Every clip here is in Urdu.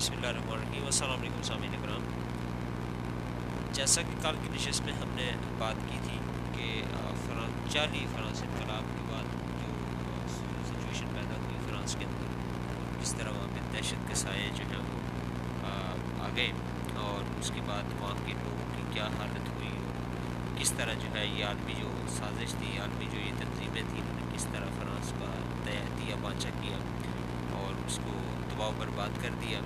بسم اللہ الرحمن الرحیم۔ السلام علیکم سامعین اکرام۔ جیسا کہ کل کی نشست میں ہم نے بات کی تھی کہ چالی فرانس انقلاب کے بعد جو سچویشن پیدا ہوئی فرانس کے اندر کس طرح وہاں پہ دہشت کے سائے جو ہیں وہ، آ گئے۔ اور اس کے بعد وہاں کے لوگوں کی کیا حالت ہوئی، کس طرح جو ہے یہ عالمی جو سازش تھی، عالمی جو یہ تنظیمیں تھیں، انہوں نے کس طرح فرانس کا دیا بانچا کیا اور اس کو دباؤ برباد کر دیا۔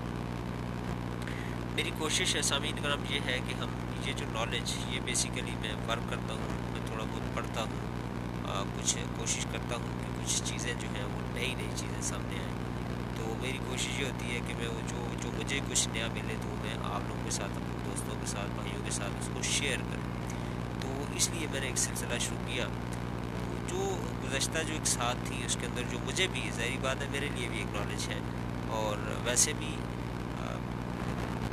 میری کوشش ہے سامعین کرام یہ ہے کہ ہم یہ جو نالج یہ بیسیکلی میں ورک کرتا ہوں، میں تھوڑا بہت پڑھتا ہوں کچھ کوشش کرتا ہوں کہ کچھ چیزیں جو ہیں وہ نئی نئی چیزیں سامنے آئیں۔ تو میری کوشش یہ ہوتی ہے کہ میں وہ جو جو مجھے کچھ نیا ملے تو میں آپ لوگوں کے ساتھ، اپنے دوستوں کے ساتھ، بھائیوں کے ساتھ اس کو شیئر کروں۔ تو اس لیے میں نے ایک سلسلہ شروع کیا۔ جو گزشتہ جو ایک ساتھ تھی، اس کے اندر جو مجھے بھی ظاہری بات ہے، میرے لیے بھی ایک نالج ہے۔ اور ویسے بھی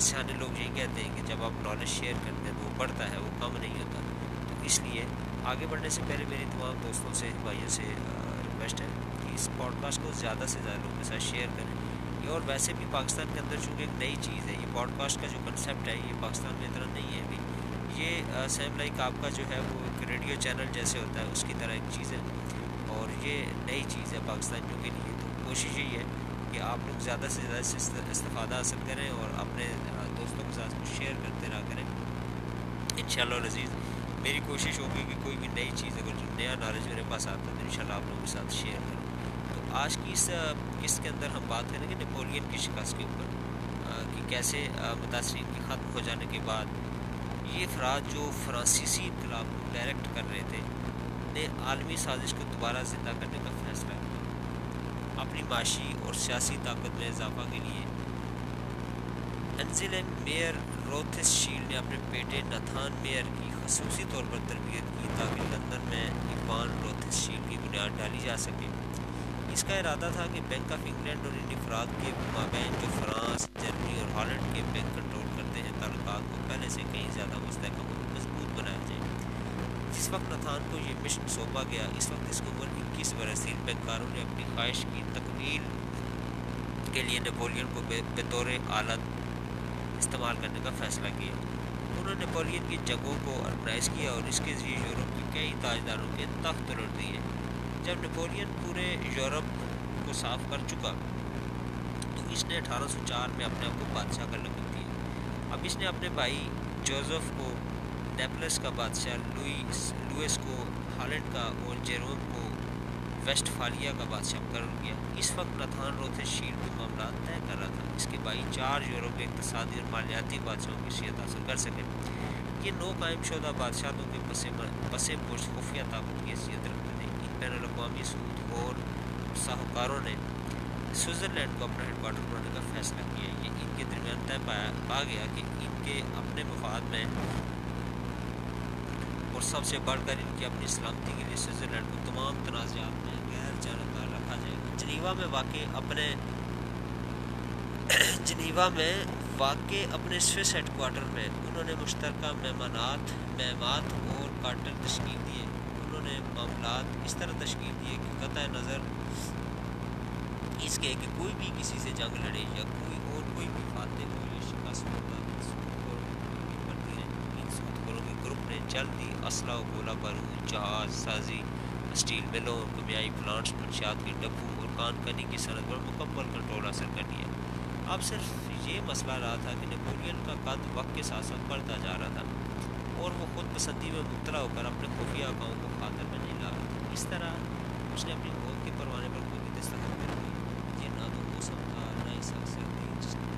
سیانے لوگ یہی کہتے ہیں کہ جب آپ نالج شیئر کرتے ہیں تو وہ بڑھتا ہے، وہ کم نہیں ہوتا۔ تو اس لیے آگے بڑھنے سے پہلے میری تمام دوستوں سے، بھائیوں سے ریکویسٹ ہے کہ اس پوڈ کاسٹ کو زیادہ سے زیادہ لوگوں کے ساتھ شیئر کریں۔ یہ اور ویسے بھی پاکستان کے اندر چونکہ ایک نئی چیز ہے، یہ پوڈ کاسٹ کا جو کنسیپٹ ہے، یہ پاکستان میں اتنا نہیں ہے ابھی۔ یہ سیم لائک آپ کا جو ہے وہ ایک ریڈیو چینل جیسے ہوتا ہے، اس کی طرح ایک چیز ہے۔ اور یہ نئی چیز ہے پاکستانیوں کے لیے تو کوشش یہی ہے کہ آپ لوگ زیادہ سے زیادہ سے استفادہ حاصل کریں اور اپنے دوستوں کے ساتھ کچھ شیئر کرتے رہا کریں۔ ان شاء اللہ عزیز میری کوشش ہوگی کہ کوئی بھی نئی چیز اگر جو نیا نالج میرے پاس آتا ہے تو ان شاء اللہ آپ لوگوں کے ساتھ شیئر کریں تو آج کی اس اس کے اندر ہم بات کریں گے نیپولین کی شکست کے اوپر کہ کیسے متاثرین کے ختم ہو جانے کے بعد یہ افراد جو فرانسیسی انقلاب کو ڈائریکٹ کر رہے تھے، نے عالمی سازش کو دوبارہ زندہ کرنے کا فیصلہ اپنی معاشی اور سیاسی طاقت میں اضافہ کے لیے۔ انزل میئر روتھس شیل نے اپنے بیٹے نتھان میئر کی خصوصی طور پر تربیت کی تاکہ لندن میں اقبان روتھس شیل کی بنیاد ڈالی جا سکے۔ اس کا ارادہ تھا کہ بینک آف انگلینڈ اور ان افراد کے مابین جو فرانس، جرمنی اور ہالینڈ کے بینک کنٹرول کرتے ہیں، تعلقات کو پہلے سے کہیں زیادہ مستحکم اور مضبوط بنایا جائے وقت نتھان کو یہ مشن سونپا گیا۔ اس وقت اس کو عمر اکیس برس تھی بینکاروں نے اپنی خواہش کی تکمیل کے لیے نیپولین کو بطور آلت استعمال کرنے کا فیصلہ کیا۔ انہوں نے نیپولین کی جگہوں کو آرگنائز کیا اور اس کے ذریعے یورپ کے کئی تاجداروں کے تخت الٹ دیے، جب نیپولین پورے یورپ کو صاف کر چکا۔ تو اس نے اٹھارہ سو چار میں اپنے آپ کو بادشاہ کا لقب دیا۔ اب اس نے اپنے بھائی جوزف کو نیپلس کا بادشاہ لوئس لوئس کو ہالینڈ کا اور جیروم کو ویسٹ فالیہ کا بادشاہ مقرر کیا اس وقت نتھان روتھے شیر کے معاملات طے کر رہا تھا، اس کے بھائی چار یورپ کے اقتصادی اور مالیاتی بادشاہوں کی شیت حاصل کر سکے۔ یہ نو قائم شدہ بادشاہتوں کے پس پس پوش خفیہ طاقت کی حیثیت رکھتے تھے۔ ان بین الاقوامی سود اور ساہوکاروں نے سوئٹزرلینڈ کو اپنا ہیڈ کوارٹر بنانے کا فیصلہ کیا۔ یہ ان کے درمیان طے پایا، پا گیا کہ ان کے اپنے مفاد میں اور سب سے بڑھ کر ان کی اپنی سلامتی کے لیے سوئٹزرلینڈ کو تمام تنازعات میں غیر جانبدار رکھا جائے گا۔ جنیوا میں واقع اپنے جنیوا میں واقع اپنے سوئس ہیڈ کوارٹر میں انہوں نے مشترکہ مہمانات، مہمات اور کارٹر تشکیل دیے۔ انہوں نے معاملات اس طرح تشکیل دیے کہ قطع نظر اس کے کہ کوئی بھی کسی سے جنگ لڑے یا کوئی اور کوئی بھی فاتح ہو یا شکست ہوتا جلدی اسلحہ و گولہ بارود جہاز سازی اسٹیل ملوں، کمیائی پلانٹس منشیات کے ڈبو اور کان کنی کی صنعت پر مکمل کنٹرول حاصل کر لیا اب صرف یہ مسئلہ رہا تھا کہ نیپولین کا قد وقت کے ساتھ ساتھ بڑھتا جا رہا تھا اور وہ خود پسندی میں مبتلا ہو کر اپنے خفیہ گاؤں کو خاطر میں نہیں لا رہا تھا اس طرح اس نے اپنی موت کے پروانے پر کوئی بھی دستخط کر دی یہ نہ تو موسم تھا نہ ہی سر سردی جس نے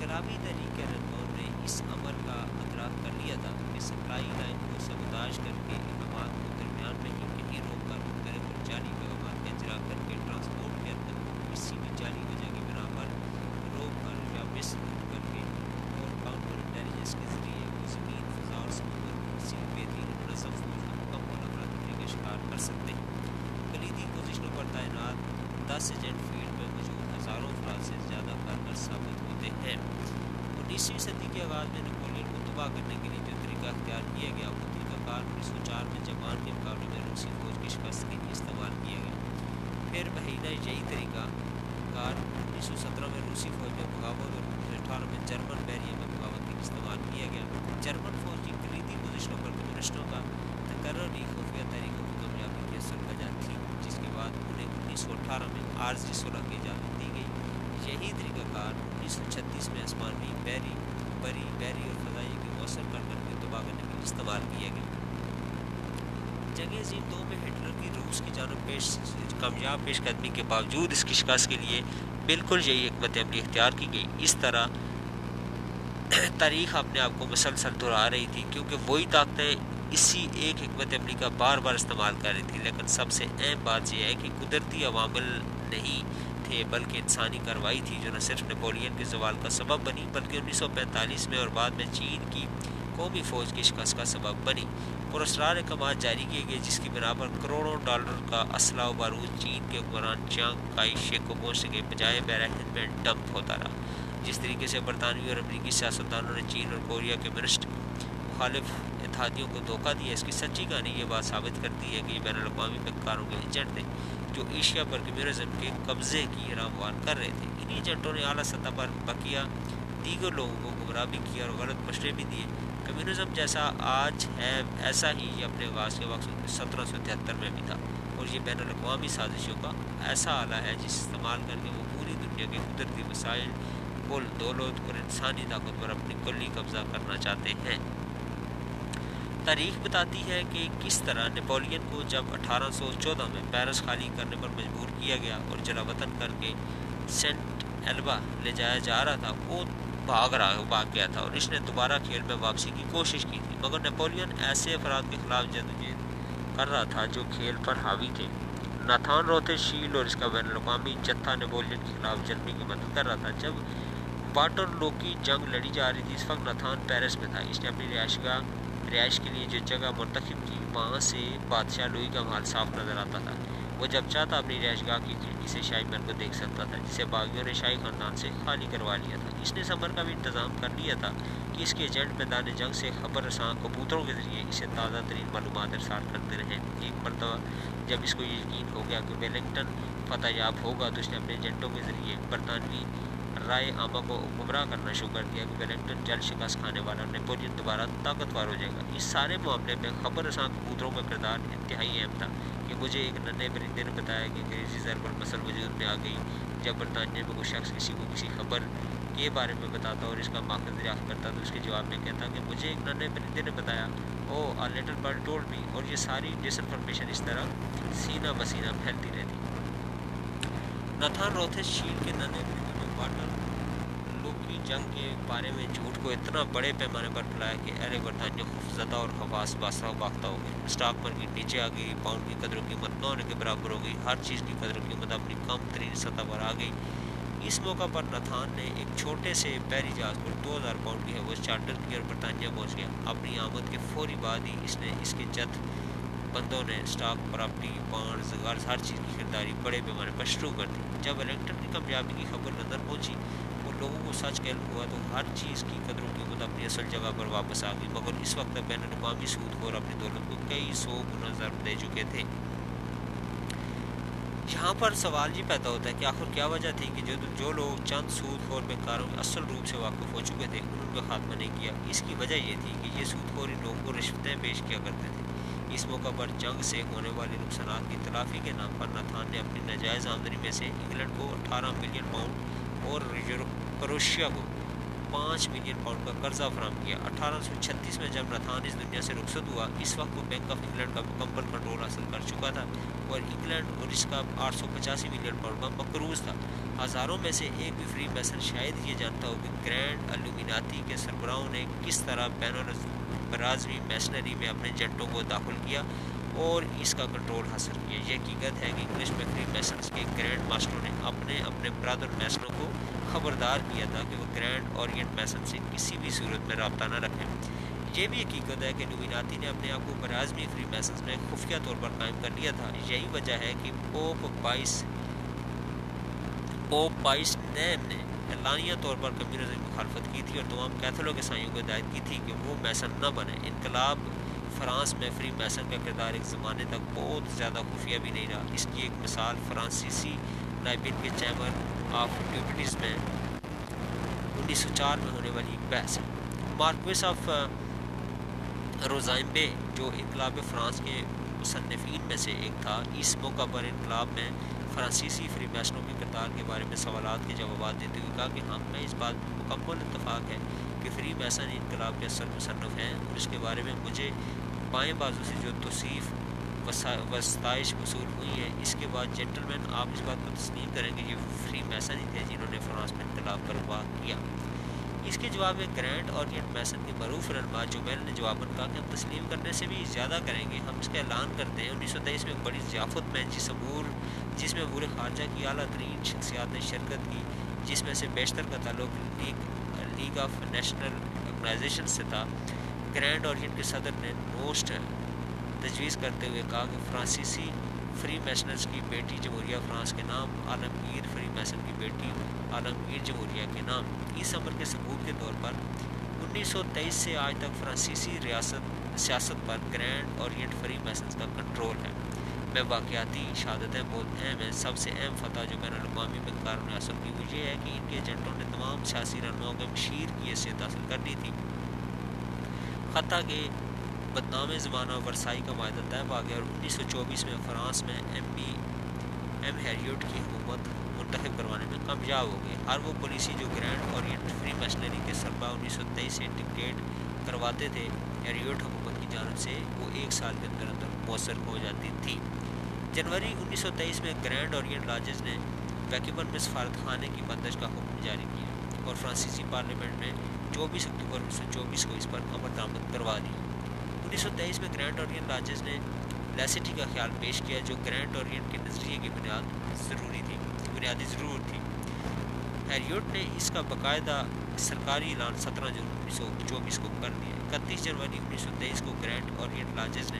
انقلابی تحریک رنگون نے اس عمل کا ادراک کر لیا تھا کہ سپلائی لائن کو سبتاج کر کے اقدامات کو درمیان میں ہی کہیں روک کر مختلف جعلی کا اجرا کر کے ٹرانسپورٹ کے اندر کسی بھی جعلی وجہ کی بنا پر روک کر یا مس کر کے اور کاؤنٹر انٹیلیجنس کے ذریعے وہ زمین فضا اور سمندر کو کسی بہترین منظم فوج کا مکمل افراد کا شکار کر سکتے ہیں کلیدی پوزیشنوں پر تعینات دس فیلڈ میں موجود ہزاروں افراد سے زیادہ کارگر ثابت ہوتے ہیں۔ انیسویں صدی کے آغاز میں نیپولین کو تباہ کرنے کے لیے جو طریقہ اختیار کیا گیا، وہ طریقہ کار انیس سو چار میں جاپان کے مقابلے میں روسی فوج کی شکست کے لیے استعمال کیا گیا۔ پھر مہینہ یہی طریقہ کار انیس سو سترہ میں روسی فوج میں بغاوت اور انیس سو اٹھارہ میں جرمن بیریا میں بغاوت کے لیے استعمال کیا گیا۔ جرمن فوج کی کلیدی پوزیشنوں پر کمیونسٹوں کا تقرری خفیہ تحریکوں کی کامیابی کی اثر وجہ تھی جس کے بعد انہیں انیس سو اٹھارہ میں عارضی صلح کی اجازت دی گئی۔ یہی طریقہ کار انیس سو چھتیس میں آسمانی بیری، بری، بیری اور فضائی کی مؤثر کر کر کے تباہ کرنے کے لیے استعمال کیا گیا جنگ عظیم دو میں ہٹلر کی روس کی جانب پیش، کامیاب پیش قدمی کے باوجود اس کی شکست کے لیے بالکل یہی حکمت عملی اختیار کی گئی۔ اس طرح تاریخ اپنے آپ کو مسلسل دہرا رہی تھی کیونکہ وہی طاقتیں اسی ایک حکمت عملی کا بار بار استعمال کر رہی تھی لیکن سب سے اہم بات یہ ہے کہ قدرتی عوامل نہیں تھے، بلکہ انسانی کارروائی تھی جو نہ صرف نیپولین کے زوال کا سبب بنی، بلکہ انیس سو پینتالیس میں اور بعد میں چین کی قومی فوج کی شکست کا سبب بنی۔ اور اسرار اقدامات جاری کیے گئے، جس کی بنا پر کروڑوں ڈالر کا اسلحہ و بارود چین کے حکمران چانگ کائی شیخ کو پہنچنے کے بجائے بیرہن میں ڈمپ ہوتا رہا۔ جس طریقے سے برطانوی اور امریکی سیاستدانوں نے چین اور کوریا کے منسٹ مخالف اتحادیوں کو دھوکہ دیا، اس کی سچی کہانی یہ بات ثابت کرتی ہے کہ یہ بین الاقوامی بینکاروں کے ایجنٹ تھے جو ایشیا پر کمیونزم کے قبضے کی راموار کر رہے تھے۔ انہی ایجنٹوں نے اعلیٰ سطح پر بقیہ دیگر لوگوں کو گمراہ بھی کیا اور غلط مشورے بھی دیے۔ کمیونزم جیسا آج ہے، ایسا ہی یہ اپنے آغاز کے وقت سترہ سو تہتر میں بھی تھا۔ اور یہ بین الاقوامی سازشوں کا ایسا آلہ ہے جس استعمال کر کے وہ پوری دنیا کے قدرتی وسائل پل دولت اور انسانی طاقت پر اپنی کلی قبضہ کرنا چاہتے ہیں۔ تاریخ بتاتی ہے کہ کس طرح نیپولین کو جب اٹھارہ سو چودہ میں پیرس خالی کرنے پر مجبور کیا گیا اور جلا وطن کر کے سینٹ ایلبا لے جایا جا رہا تھا، وہ بھاگ رہا بھاگ گیا تھا اور اس نے دوبارہ کھیل میں واپسی کی کوشش کی تھی، مگر نیپولین ایسے افراد کے خلاف جدوجہد کر رہا تھا جو کھیل پر حاوی تھے۔ ناتھان روتے شیل اور اس کا بین الاقوامی جتھا نیپولین کے خلاف جرمنی کی مدد کر رہا تھا۔ جب واٹر لو کی جنگ لڑی جا رہی تھی، اس وقت ناتھان پیرس میں تھا۔ اس نے اپنی رہائش گاہ رہائش کے لیے جو جگہ منتخب کی، وہاں سے بادشاہ لوئی کا محل صاف نظر آتا تھا۔ وہ جب چاہتا اپنی رہائش گاہ کی کھڑکی سے شاہی محل کو دیکھ سکتا تھا، جسے باغیوں نے شاہی خاندان سے خالی کروا لیا تھا۔ اس نے سمر کا بھی انتظام کر لیا تھا کہ اس کے ایجنٹ میدان جنگ سے خبر رساں کبوتروں کے ذریعے اسے تازہ ترین معلومات ارسال کرتے رہے۔ ایک مرتبہ جب اس کو یہ یقین ہو گیا کہ ویلنگٹن فتح یاب ہوگا تو اس نے اپنے ایجنٹوں کے ذریعے برطانوی رائے عامہ کو گمراہ کرنا شروع کر دیا کہ ویلنگٹن جل شکست کھانے والا نیپولین دوبارہ طاقتور ہو جائے گا۔ اس سارے معاملے میں خبر رساں کبوتروں کا کردار انتہائی اہم تھا کہ مجھے ایک ننے پرندے نے بتایا کہ انگریزی ضرب المثل وجود میں آ گئی۔ جب برطانیہ میں کوئی شخص کسی کو کسی خبر کے بارے میں بتاتا اور اس کا ماخذ دریافت کرتا تو اس کے جواب میں کہتا کہ مجھے ایک ننے پرندے نے بتایا۔ Oh a little bird told بھی اور یہ ساری ڈس انفارمیشن اس طرح سینہ بسینہ پھیلتی رہتی۔ نتھان روتھس شیل کے ننے پرندے میں جنگ کے بارے میں جھوٹ کو اتنا بڑے پیمانے پر پھیلایا کہ اہل برطانیہ خوفزدہ اور خواص باسا باختہ ہو گئے۔ اسٹاک مارکیٹ نیچے آ گئی، پاؤنڈ کی قدر و قیمت نہ ہونے کے برابر ہو گئی۔ ہر چیز کی قدر و قیمت اپنی کم ترین سطح پر آ گئی۔ اس موقع پر نتھان نے ایک چھوٹے سے بحری جہاز پر دو ہزار پاؤنڈ کی حوث چارٹر کی اور برطانیہ پہنچ گیا۔ اپنی آمد کے فوری بعد ہی اس نے اس کے جت بندوں نے اسٹاک، پراپرٹی، بانڈز، غرض، ہر چیز کی خریداری بڑے پیمانے پر شروع کر دی۔ جب ویلنگٹن کی کامیابی کی خبر لندن پہنچی لوگوں کو سچ کہہ ہوا تو ہر چیز کی قدر و قیمت اپنی اصل جگہ پر واپس آ گئی۔ مگر اس وقت بین الاقوامی سود خور اپنی دولت کو کئی سو گنا ضرب دے چکے تھے۔ یہاں پر سوال یہ پیدا ہوتا ہے کہ آخر کیا وجہ تھی کہ جو جو لوگ چند سود خور بیکاروں کے اصل روپ سے واقف ہو چکے تھے، انہوں کا خاتمہ نہیں کیا۔ اس کی وجہ یہ تھی کہ یہ سود خور ان لوگوں کو رشوتیں پیش کیا کرتے تھے۔ اس موقع پر جنگ سے ہونے والے نقصانات کی تلافی کے نام پر نتھان نے اپنی ناجائز آمدنی میں سے انگلینڈ کو اٹھارہ ملین پاؤنڈ اور کروشیا کو پانچ ملین پاؤنڈ کا قرضہ فراہم کیا۔ اٹھارہ سو چھتیس میں جب نتھان اس دنیا سے رخصت ہوا، اس وقت وہ بینک آف انگلینڈ کا مکمل کنٹرول حاصل کر چکا تھا اور انگلینڈ اور اس کا آٹھ سو پچاسی ملین پاؤنڈ کا مقروض تھا۔ ہزاروں میں سے ایک بھی فری میسن شاید یہ جانتا ہو کہ گرینڈ الومیناتی کے سربراہوں نے کس طرح بین برازوی میسنری میں اپنے جنٹوں کو داخل کیا۔ اور اس کا کنٹرول حاصل کیا۔ یہ حقیقت ہے کہ انگلش میں فری میسنس کے گرینڈ ماسٹروں نے اپنے اپنے برادر میسنوں کو خبردار کیا تھا کہ وہ گرینڈ اورینٹ میسن سے کسی بھی صورت میں رابطہ نہ رکھیں یہ بھی حقیقت ہے کہ نویناتی نے اپنے آپ کو برازمی فری میسنس میں خفیہ طور پر قائم کر لیا تھا۔ یہی وجہ ہے کہ پوپ بائیس پوپ بائیس نیم نے اعلانیہ طور پر کمیونزم کی مخالفت کی تھی اور تمام کیتھولو کے سائیوں کو ہدایت کی تھی کہ وہ میسن نہ بنے انقلاب فرانس میں فری میسن کا کردار ایک زمانے تک بہت زیادہ خفیہ بھی نہیں رہا۔ اس کی ایک مثال فرانسیسی لائبن کے چیمبر آف ڈیوٹیز میں انیس سو چار میں ہونے والی بحث ہے۔ مارکویس آف روزائمبے، جو انقلاب فرانس کے مصنفین میں سے ایک تھا، اس موقع پر انقلاب میں فرانسیسی فری میسنوں کے کردار کے بارے میں سوالات کے جوابات دیتے ہوئے کہا کہ ہم میں اس بات مکمل اتفاق ہے کہ فری میسن انقلاب کے اثر مصنف ہیں اور اس کے بارے میں مجھے بائیں بازو سے جو توصیف وسطائش وصول ہوئی ہے اس کے بعد جنٹل مین آپ اس بات کو تسلیم کریں گے یہ فری میسن ہی تھے جنہوں نے فرانس میں انقلاب برپا کیا۔ اس کے جواب میں گرینڈ اور ینٹ میسن کے معروف رنما جو میں نے جواباً کہا کہ ہم تسلیم کرنے سے بھی زیادہ کریں گے۔ ہم اس کا اعلان کرتے ہیں، انیس سو تیئیس میں بڑی ضیافت میں، جس عبور، جس میں عبور خارجہ کی اعلیٰ ترین شخصیات نے شرکت کی، جس میں سے بیشتر کا تعلق league league of national organisation سے تھا۔ گرینڈ اور کے صدر نے نوسٹ تجویز کرتے ہوئے کہا کہ فرانسیسی فری میسنرز کی بیٹی جمہوریہ فرانس کے نام، عالمگیر فری میسن کی بیٹی عالمگیر جمہوریہ کے نام۔ اس عمر کے ثبوت کے طور پر انیس سو تیئیس سے آج تک فرانسیسی ریاست، سیاست پر گرینڈ اورینٹ فری میسنز کا کنٹرول ہے۔ میں واقعاتی شہادتیں بہت اہم ہیں سب سے اہم فتح جو بین الاقوامی مقدار نے حاصل کی وہ یہ ہے کہ ان کے ایجنٹوں نے تمام سیاسی رہنماؤں کے مشیر کی حیثیت حاصل کر لی تھی۔ خطہ کے بدنام زمانہ ورسائی کا معاہدہ طے پا گیا اور انیس سو چوبیس میں فرانس میں ایم بی ایم ہیریوٹ کی حکومت منتخب کروانے میں کامیاب ہو گئی۔ ہر وہ پالیسی جو گرینڈ اور فری مشنری کے سربراہ انیس سو تیئیس سے ڈکٹیٹ کرواتے تھے، ہیریوٹ حکومت کی جانب سے وہ ایک سال کے اندر اندر مؤثر ہو جاتی تھی۔ جنوری انیس سو تیئیس میں گرینڈ اورینٹ لاجز نے ویکیبن میں سفارت خانے کی بندش کا حکم جاری کیا اور فرانسیسی پارلیمنٹ میں چوبیس اکتوبر انیس سو چوبیس کو اس پر عمل درآمد کروا دی۔ انیس سو تیئیس میں گرینڈ اورین راجز نے لیسٹی کا خیال پیش کیا جو گرینڈ اورین کے نظریے کی بنیاد ضروری تھی، بنیادی ضرورت تھی۔ ہیریوٹ نے اس کا باقاعدہ سرکاری اعلان سترہ جون انیس سو چوبیس کو کر دیا۔ اکتیس جنوری انیس سو تیئیس کو گرینڈ اورین لاجز نے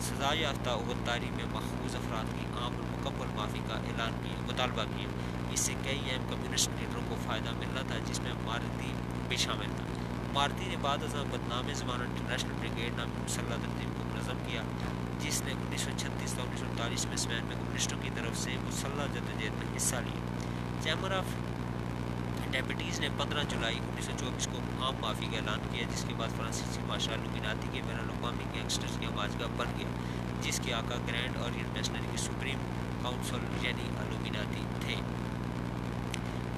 سزا یافتہ عہداری میں محفوظ افراد کی عام مکمل معافی کا اعلان کیا، مطالبہ کیا۔ اس سے کئی اہم کمیونسٹ لیڈروں کو فائدہ ملنا تھا، جس میں مارتی بھی شامل تھا۔ مارتی نے بعد ازاں بدنام زمانہ انٹرنیشنل بریگیڈ نامی مسلح تنظیم کو منظم کیا، جس نے انیس سو چھتیس سے انیس سو اڑتالیس میں اسپین میں کمیونسٹوں کی طرف سے مسلح جدوجہد میں حصہ لیا۔ چیمبر آف ڈیپٹیز نے پندرہ جولائی انیس سو چوبیس کو عام معافی کا اعلان کیا، جس کے بعد فرانسیسی معاشرہ لومیناتی کے بین الاقوامی گینگسٹرز کی آواز بن گیا، جس کے آقا گرینڈ اور انٹرنیشنل کی سپریم کاؤنسل یعنی الومیناتی تھے۔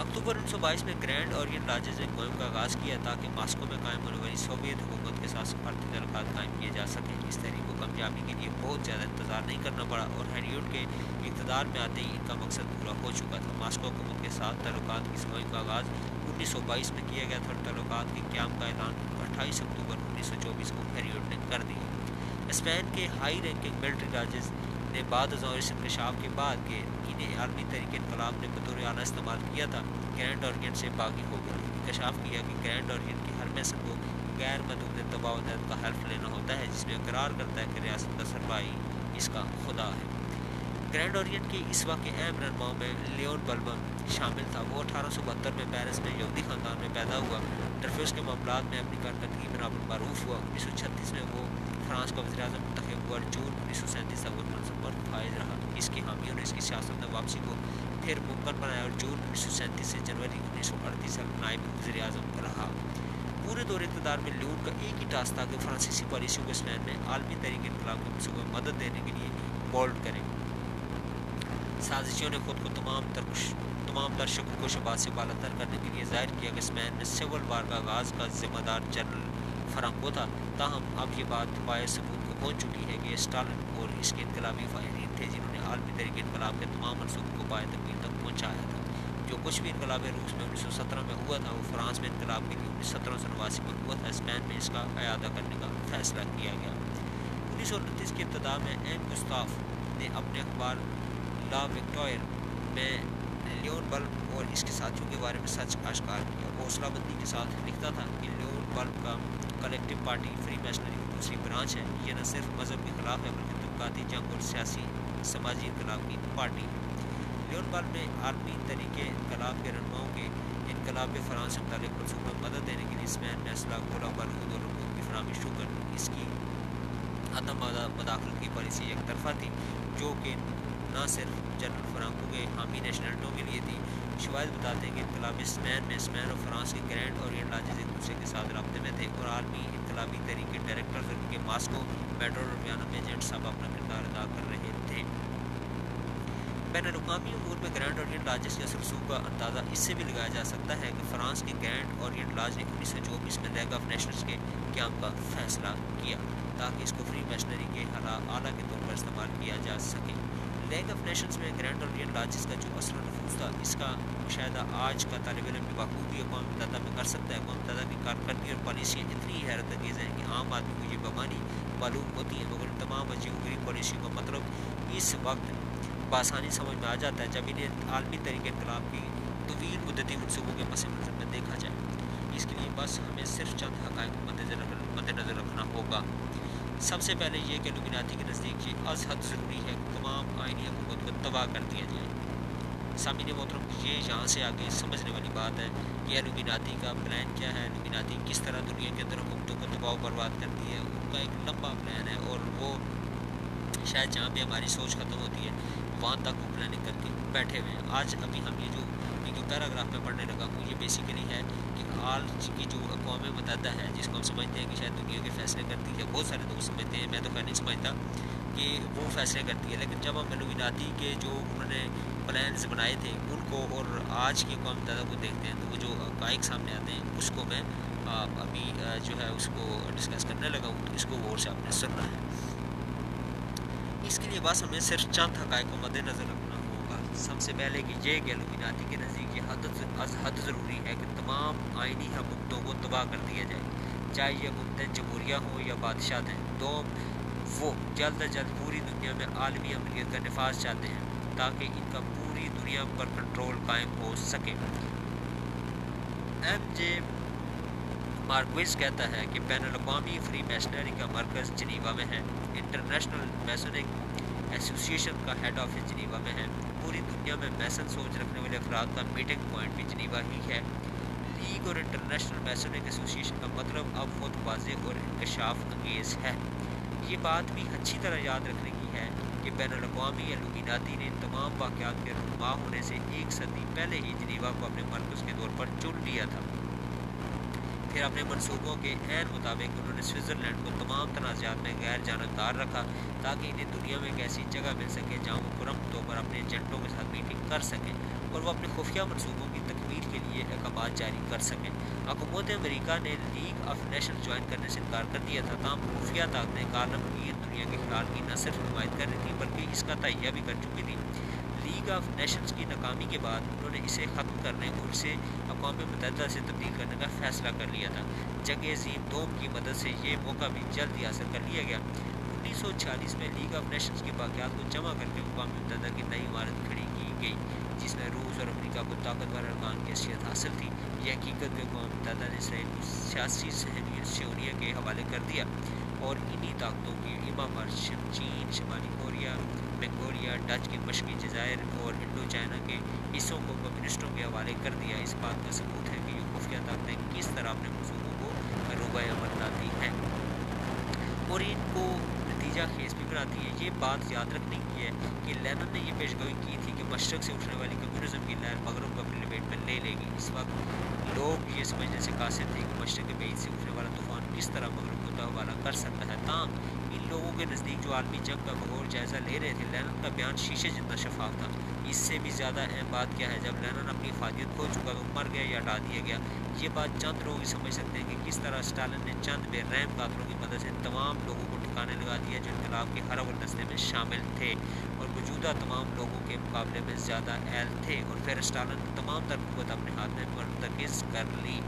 اکتوبر انیس سو بائیس میں گرینڈ اورین راجز نے مہم کا آغاز کیا تاکہ ماسکو میں قائم ہونے والی سوویت حکومت کے ساتھ سفارتی تعلقات قائم کیے جا سکیں۔ اس تحریک کو کامیابی کے لیے بہت زیادہ انتظار نہیں کرنا پڑا اور ہیریوڈ کے اقتدار میں آتے ہی ان کا مقصد پورا ہو چکا تھا۔ ماسکو حکومت کے ساتھ تعلقات کی مہم کا آغاز انیس سو بائیس میں کیا گیا تھا اور تعلقات کے قیام کا اعلان اٹھائیس اکتوبر انیس سو چوبیس کو ہیریوڈ نے کر دیا۔ اسپین کے ہائی رینکنگ ملٹری راجز نے بعد ازاں اس انکشاف کے بعد کہ انہیں عالمی طریقے انقلاب نے بطور اعلیٰ استعمال کیا تھا، گرینڈ اورگین سے باقی ہو گئی انکشاف کیا کہ گرینڈ اورگین کی ہر میسن کو غیر محدود دباؤ دہد کا حلف لینا ہوتا ہے، جس میں اقرار کرتا ہے کہ ریاست کا سربراہی اس کا خدا ہے۔ گرینڈ اورینٹ کے اس وقت اہم رہنماؤں میں لیون بلبن شامل تھا۔ وہ اٹھارہ سو بہتر میں پیرس میں یہودی خاندان میں پیدا ہوا۔ ٹرفیوس کے معاملات میں اپنی کارکردگی برابر معروف ہوا۔ انیس سو چھتیس میں وہ فرانس کا وزیر اعظم منتخب جون انیس سو سینتیس تک وہ منصب پر فائز رہا۔ اس کی حامیوں نے اس کی سیاست میں واپسی کو پھر ممکن بنایا اور جون انیس سو سینتیس سے جنوری انیس سو اڑتیس تک نائب وزیر اعظم رہا۔ پورے دور اقتدار میں لیون کا ایک ہی ٹاسک تھا کہ فرانسیسی پالیسیوں کو اسپین میں عالمی تحریک انقلاب کے منصوبے میں مدد دینے کے لیے بولڈ کریں سازشیوں نے خود کو تمام ترکش، تمام تر شکر کو شبات سے بالا تر کرنے کے لیے ظاہر کیا کہ اسپین میں سول وار کا آغاز کا ذمہ دار جنرل فرانکو تھا تاہم، اب یہ بات پائے ثبوت کو پہنچ چکی ہے کہ اسٹالن اور اس کے انقلابی فائرین تھے جنہوں نے عالمی طریقے انقلاب کے تمام منصوبوں کو پائے تکمیل تک پہنچایا تھا۔ جو کچھ بھی انقلاب روس میں انیس سو سترہ میں ہوا تھا، وہ فرانس میں انقلاب کے لیے انیس سترہ سو نواسی میں ہوا تھا۔ اسپین میں اس کا اعادہ کرنے کا فیصلہ کیا گیا۔ انیس سو انتیس کی ابتدا میں ایم گستاف نے اپنے اخبار لا وکٹوئر میں لیون بلب اور اس کے ساتھیوں کے بارے میں سچ اشکار کیا حوصلہ بندی کے ساتھ لکھتا تھا کہ لیون بلب کا کلیکٹیو پارٹی فری میشنری کی دوسری برانچ ہے۔ یہ نہ صرف مذہب کے خلاف ہے، بلکہ طبقاتی جنگ اور سیاسی سماجی انقلاب کی پارٹی ہے۔ لیون بال میں عالمی طریقے انقلاب کے رہنماؤں کے انقلاب فرانس سے متعلق منصوبوں میں مدد دینے کے لیے اسپین نے اسلحہ گولہ بارود اور رکوت کی فراہمی شروع کر اس کی عدم مداخلت کی پالیسی ایک طرفہ تھی، جو کہ نہ صرف جنرل فرانکو کے حامی نیشنلٹوں کے لیے تھی، شواہد بتاتے ہیں کہ انقلابی اسپین میں اسپین اور فرانس کے گرینڈ اور لاجز ایک دوسرے کے ساتھ رابطے میں تھے اور عالمی انقلابی طریقے ڈائریکٹر کے ماسکو میٹرو اور میں ایجنٹ صاحب اپنا کردار ادا کر رہے تھے۔ بین الاقوامی امور میں گرینڈ اورینٹ لاجز کے اثر رسوخ کا اندازہ اس سے بھی لگایا جا سکتا ہے کہ فرانس کے گرینڈ اورینٹ لاج نے انیس سو چوبیس میں لیگ آف نیشنلز کے قیام کا فیصلہ کیا تاکہ اس کو فری میشنری کے اعلیٰ کے طور پر استعمال کیا جا سکے۔ لیگ آف نیشنز میں گرینڈ اورینٹ لاجز کا جو اثر و نفوذ تھا، اس کا مشاہدہ آج کا طالب علم بخوبی اقوام متحدہ میں کر سکتا ہے۔ اقوام متحدہ کی کارکردگی اور پالیسیاں اتنی حیرت انگیز ہیں کہ عام آدمی کو یہ بمانی معلوم ہوتی ہیں، مگر تمام عجیب غریب پالیسیوں کا مطلب اس وقت بآسانی سمجھ میں آ جاتا ہے جب انہیں عالمی طریقے انقلاب کی طویل مدتی منصوبوں کے پس منظر میں دیکھا جائے۔ اس کے لیے بس ہمیں صرف چند حقائق کو مد نظر رکھنا ہوگا۔ سب سے پہلے یہ کہ لبناتی کے نزدیک یہ از حد ضروری ہے تمام آئینی حکومت کو تباہ کر دیا جائے۔ سامعین محترم، یہ یہاں سے آگے سمجھنے والی بات ہے کہ لبیناتی کا پلان کیا ہے لبیناتی کس طرح دنیا کے اندر حکومتوں کو دباؤ برباد کرتی ہے، ان کا ایک لمبا پلان ہے اور وہ شاید جہاں پہ ہماری سوچ ختم ہوتی ہے، وہاں تک وہ پلاننگ کر کے بیٹھے ہوئے ہیں۔ آج ابھی ہم یہ جو جو پیراگراف میں پڑھنے لگا ہوں، یہ بیسیکلی ہے کہ آج کی جو اقوام متحدہ ہے، جس کو ہم سمجھتے ہیں کہ شاید دنیا کے فیصلے کرتی ہے، بہت سارے لوگ سمجھتے ہیں، میں تو خیر نہیں سمجھتا کہ وہ فیصلے کرتی ہے، لیکن جب ہم الومیناتی کے جو انہوں نے پلانس بنائے تھے، ان کو اور آج کی اقوام متحدہ کو دیکھتے ہیں، تو وہ جو حقائق سامنے آتے ہیں، اس کو میں ابھی جو ہے، اس کو ڈسکس کرنے لگا ہوں، اس کو غور سے آپ نے سننا ہے۔ اس کے لیے بس ہمیں صرف چند حقائق کو مد نظر رکھنا ہوگا۔ سب سے پہلے کہ یہ گیلومیناتی کے نزدیک یہ حد از حد ضروری ہے کہ تمام آئینی حکومتوں کو تباہ کر دیا جائے۔ چاہے یہ حکومتیں جمہوریہ ہوں یا بادشاہ دیں دو وہ جلد از جلد پوری دنیا میں عالمی عملیت کا نفاذ چاہتے ہیں تاکہ ان کا پوری دنیا پر کنٹرول قائم ہو سکے۔ ایم جے مارکویز کہتا ہے کہ بین الاقوامی فری میشنری کا مرکز جنیوا میں ہے۔ انٹرنیشنل میسنک ایسوسیشن کا ہیڈ آفس جنیوا میں ہے۔ پوری دنیا میں میسن سوچ رکھنے والے افراد کا میٹنگ پوائنٹ بھی جنیوا ہی ہے۔ لیگ اور انٹرنیشنل میسنک ایسوسیشن کا مطلب اب خود واضح اور انکشاف انگیز ہے۔ یہ بات بھی اچھی طرح یاد رکھنے کی ہے کہ بین الاقوامی الومیناتی نے تمام واقعات کے رہنما ہونے سے ایک صدی پہلے ہی جنیوا کو اپنے مرکز کے طور پر چن لیا تھا۔ پھر اپنے منصوبوں کے عین مطابق انہوں نے سوئٹزرلینڈ کو تمام تنازعات میں غیر جانبدار رکھا تاکہ انہیں دنیا میں ایک ایسی جگہ مل سکے جہاں وہ پرم طور پر اپنے ایجنٹوں کے ساتھ میٹنگ کر سکیں اور وہ اپنے خفیہ منصوبوں کی تکمیل کے لیے اقبات جاری کر سکیں۔ حکومت امریکہ نے لیگ آف نیشن جوائن کرنے سے انکار کر دیا تھا۔ تاہم خفیہ طاقتیں کالم دنیا کے خیال کی نہ صرف حمایت کر رہی تھی بلکہ اس کا تہیہ بھی کر چکی تھی لیگ آف نیشنز کی ناکامی کے بعد انہوں نے اسے ختم کرنے اور اسے اقوام متحدہ سے تبدیل کرنے کا فیصلہ کر لیا تھا۔ جنگ عظیم دوم کی مدد سے یہ موقع بھی جلد ہی حاصل کر لیا گیا۔ انیس سو چھیالیس میں لیگ آف نیشنز کی باقیات کو جمع کر کے اقوام متحدہ کی نئی عمارت کھڑی کی گئی، جس میں روس اور امریکہ کو طاقتور ارکان کی حیثیت حاصل تھی۔ یہ حقیقت کے اقوام متحدہ نے اسرائیل کو سیاسی سہمیت سیونیا کے حوالے کر دیا اور انہی طاقتوں کی پر چین، شمالی کوریا منگولیا ڈچ کے مشقی جزائر اور انڈو چائنا کے حصوں کو کمیونسٹوں کے حوالے کر دیا۔ اس بات کا ثبوت ہے کہ یہ خفیہ طاقتیں کس طرح اپنے منصوبوں کو روبہ عمل لاتی ہیں اور ان کو نتیجہ خیز بھی بناتی ہے یہ بات یاد رکھنے کی ہے کہ لینن نے یہ پیشگوئی کی تھی کہ مشرق سے اٹھنے والی کمیونزم کی لہر مغرب کو اپنی لپیٹ میں لے لے گی۔ اس وقت لوگ یہ سمجھنے سے قاصر تھے کہ مشرق کے بعید سے اٹھنے والا طوفان کس طرح مغرب کو حوالہ کر سکتا ہے۔ تاہم لوگوں کے نزدیک جو عالمی جنگ کا بغور جائزہ لے رہے تھے، لینن کا بیان شیشے جتنا شفاف تھا۔ اس سے بھی زیادہ اہم بات کیا ہے، جب لینن اپنی فادیت کھو چکا تو مر گیا یا ہٹا دیا گیا۔ یہ بات چند لوگ ہی سمجھ سکتے ہیں کہ کس طرح اسٹالن نے چند بے رحم قاتلوں کی مدد سے تمام لوگوں کو ٹھکانے لگا دیا جو انقلاب کے ہر اول نسلے میں شامل تھے اور موجودہ تمام لوگوں کے مقابلے میں زیادہ اہل تھے۔ اور پھر اسٹالن نے تمام تر قوت اپنے ہاتھ میں مرتکز کر لی۔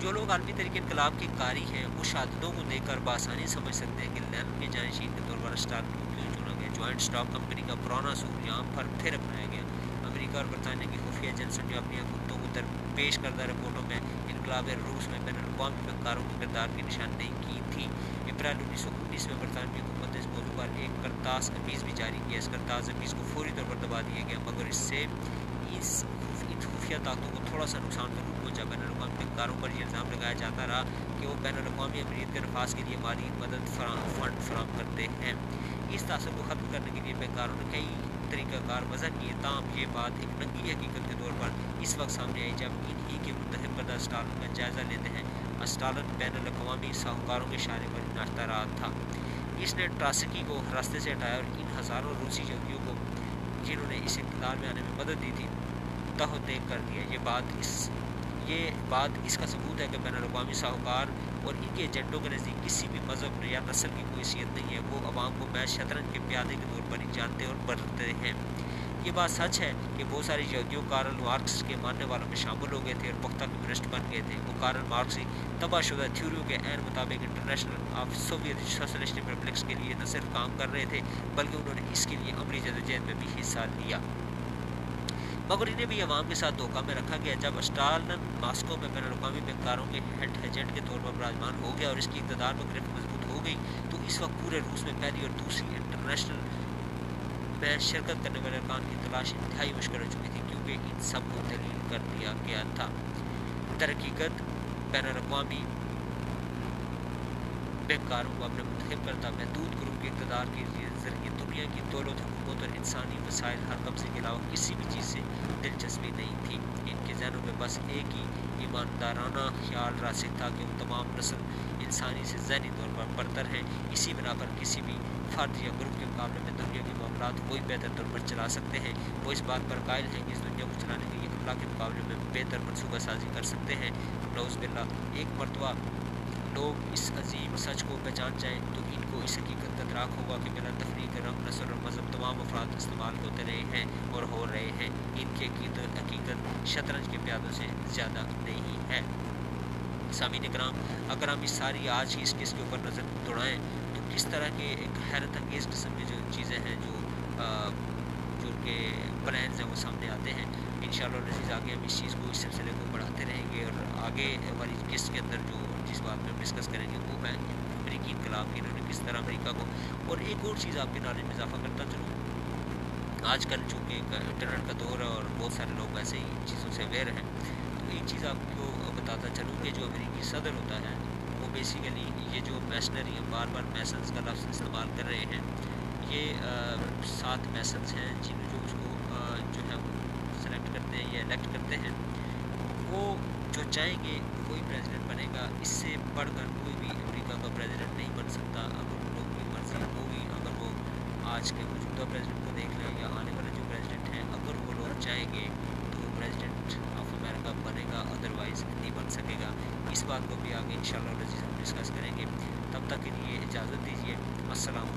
جو لوگ عالمی طریقے انقلاب کی کاری ہیں، وہ شہادتوں کو دیکھ کر بآسانی سمجھ سکتے ہیں کہ لین کے جانشین کے طور پر اسٹالن کو کیوں چنا گیا۔ جوائنٹ اسٹاک کمپنی کا پرانا سور یہاں پر پھر اپنایا گیا۔ امریکہ اور برطانیہ کی خفیہ ایجنسی جو اپنی حکومتوں کو درپیش کردہ رپورٹوں میں انقلاب روس میں بین الاقوامی فنکاروں کے کردار کی نشاندہی کی تھی۔ اپریل انیس سو انیس میں برطانوی حکومت نے اس موضوع پر ایک کرتاس امیز بھی جاری کیا۔ اس کرتاس امیز کو فوری طور پر دبا دیا گیا، مگر اس سے اس خفیہ طاقتوں کو تھوڑا سا نقصان ضرور پہنچا بین الاقوامی فنکاروں پر یہ الزام لگایا جاتا رہا کہ وہ بین الاقوامی امریت کے نفاذ کے لیے مالی مدد فراہم فنڈ فراہم کرتے ہیں۔ اس تاثر کو ختم کرنے کے لیے فنکاروں نے کئی طریقہ کار وضع کیے۔ تاہم، یہ بات ایک ننگی حقیقت کے طور پر اس وقت سامنے آئی جب انہی کے منتخب کردہ اسٹالن کا جائزہ لیتے ہیں۔ اسٹالن بین الاقوامی ساہوکاروں کے اشارے پر ناشتہ رہا تھا۔ اس نے ٹراسکی کو راستے سے ہٹایا اور ان ہزاروں روسی جنگیوں کو جنہوں نے اس اقتدار میں آنے میں مدد دی تھی۔ تہ دیکھ کر دیا۔ یہ بات اس، یہ بات اس کا ثبوت ہے کہ بین الاقوامی ساہوکار اور ان کے ایجنٹوں کے نزدیک کسی بھی مذہب یا نسل کی کوئی حیثیت نہیں ہے۔ وہ عوام کو میں شطرنج کے پیادے کے طور پر ہی جانتے اور برتتے ہیں۔ یہ بات سچ ہے کہ بہت سارے یہودیوں، کارل مارکس کے ماننے والوں میں شامل ہو گئے تھے اور پختہ کمیونسٹ بن گئے تھے۔ وہ کارل مارکس ہی تباہ شدہ تھیوریوں کے عین مطابق international of Soviet socialist republics کے لیے نہ صرف کام کر رہے تھے، بلکہ انہوں نے اس کے لیے عملی جدوجہد میں بھی حصہ لیا۔ مگر انہیں بھی عوام کے ساتھ دھوکہ میں رکھا گیا جب اسٹالن ماسکو میں بین الاقوامی بینکاروں کے ہیڈ ایجنٹ کے طور پر براجمان ہو گیا اور اس کی اقتدار میں گرفت مضبوط ہو گئی، تو اس وقت پورے روس میں پہلی اور دوسری انٹرنیشنل میں شرکت کرنے والے ارکان کی تلاش انتہائی مشکل ہو چکی تھی، کیونکہ ان سب کو دلیل کر دیا گیا تھا۔ ترقیقت بین الاقوامی بینکاروں کو اپنے منتخب کرتا، محدود گروپ کے اقتدار کے ذریعے دنیا کی دولت حکومت اور انسانی وسائل ہر قبضے کے علاوہ کسی بھی چیز سے دلچسپی نہیں تھی۔ ان کے ذہنوں میں بس ایک ہی ایماندارانہ خیال راسک تھا کہ وہ تمام نسل انسانی سے ذہنی طور پر برتر ہیں۔ اسی بنا پر کسی بھی فرد یا گروپ کے مقابلے میں دنیا کے معاملات کوئی بہتر طور پر چلا سکتے ہیں۔ وہ اس بات پر قائل ہیں کہ اس دنیا کو چلانے کے لیے اللہ کے مقابلے میں بہتر منصوبہ سازی کر سکتے ہیں۔ نوز باللہ، ایک مرتبہ لوگ اس عظیم سچ کو پہچان جائیں تو ان کو اس حقیقت کا دراک ہوگا کہ بنا تفریح رنگ نسل اور مذہب تمام افراد استعمال ہوتے رہے ہیں اور ہو رہے ہیں۔ ان کی حقیقت حقیقت شطرنج کے پیادوں سے زیادہ نہیں ہے۔ سامعین کرام اگر ہم اس ساری آج کی اس کس کے اوپر نظر دوڑائیں تو کس طرح کے ایک حیرت انگیز قسم کی جو چیزیں ہیں جو جو کہ پلانز ہیں وہ سامنے آتے ہیں۔ ان شاء اللہ آگے ہم اس چیز کو، اس سلسلے کو بڑھاتے رہیں گے اور آگے ہماری قسط کے اندر جو جس بات پہ ہم ڈسکس کریں گے وہ ہے امریکی انقلاب کی انہوں نے کس طرح امریکہ کو اور ایک اور چیز آپ کے نالج میں اضافہ کرتا چلوں آج کل چونکہ انٹرنیٹ کا دور ہے اور بہت سارے لوگ ایسے ہی چیزوں سے اویئر ہیں، تو ایک چیز آپ کو بتاتا چلوں کہ جو امریکی صدر ہوتا ہے، وہ بیسیکلی یہ جو میشنری ہیں، بار بار میسنس کا لفظ استعمال کر رہے ہیں، یہ سات میسنس ہیں جن جو اس کو جو ہے وہ سلیکٹ کرتے ہیں یا الیکٹ کرتے ہیں، وہ جو چاہیں گے کوئی پریزیڈنٹ بنے گا، اس سے بڑھ کر کوئی بھی امریکہ کا پریزیڈنٹ نہیں بن سکتا۔ اگر ان لوگوں کی مرضی ہوگی، اگر وہ آج کے موجودہ پریزیڈنٹ کو دیکھ لیں یا آنے والے جو پریزیڈنٹ ہیں، اگر وہ لوگ چاہیں گے تو وہ پریزیڈنٹ آف امریکہ بنے گا ادروائز نہیں بن سکے گا۔ اس بات کو بھی آگے ان شاء اللہ ہم ڈسکس کریں گے۔ تب تک کے لیے اجازت دیجیے السلام علیکم۔